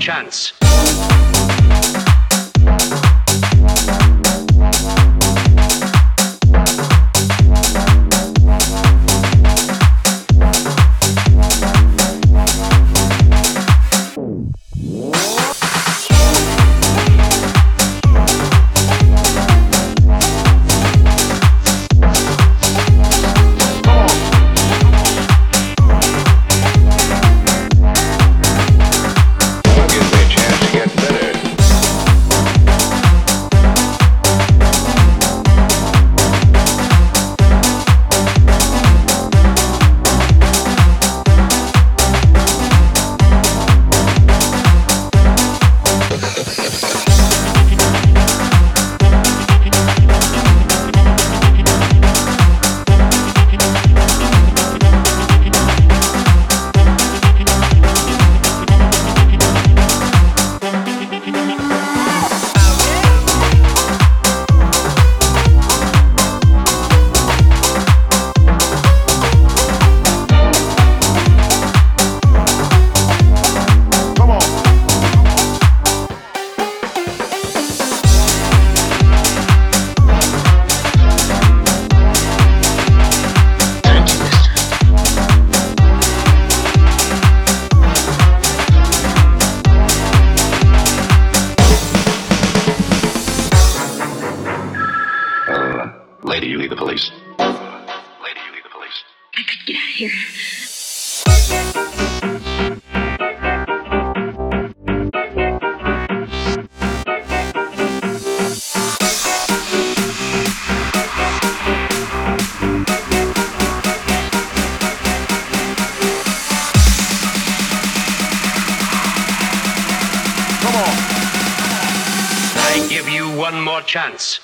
chance. here. Come on. I give you one more chance.